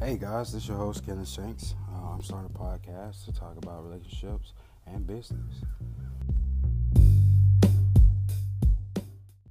Hey guys, this is your host Kenneth Shanks. Uh, I'm starting a podcast to talk about relationships and business.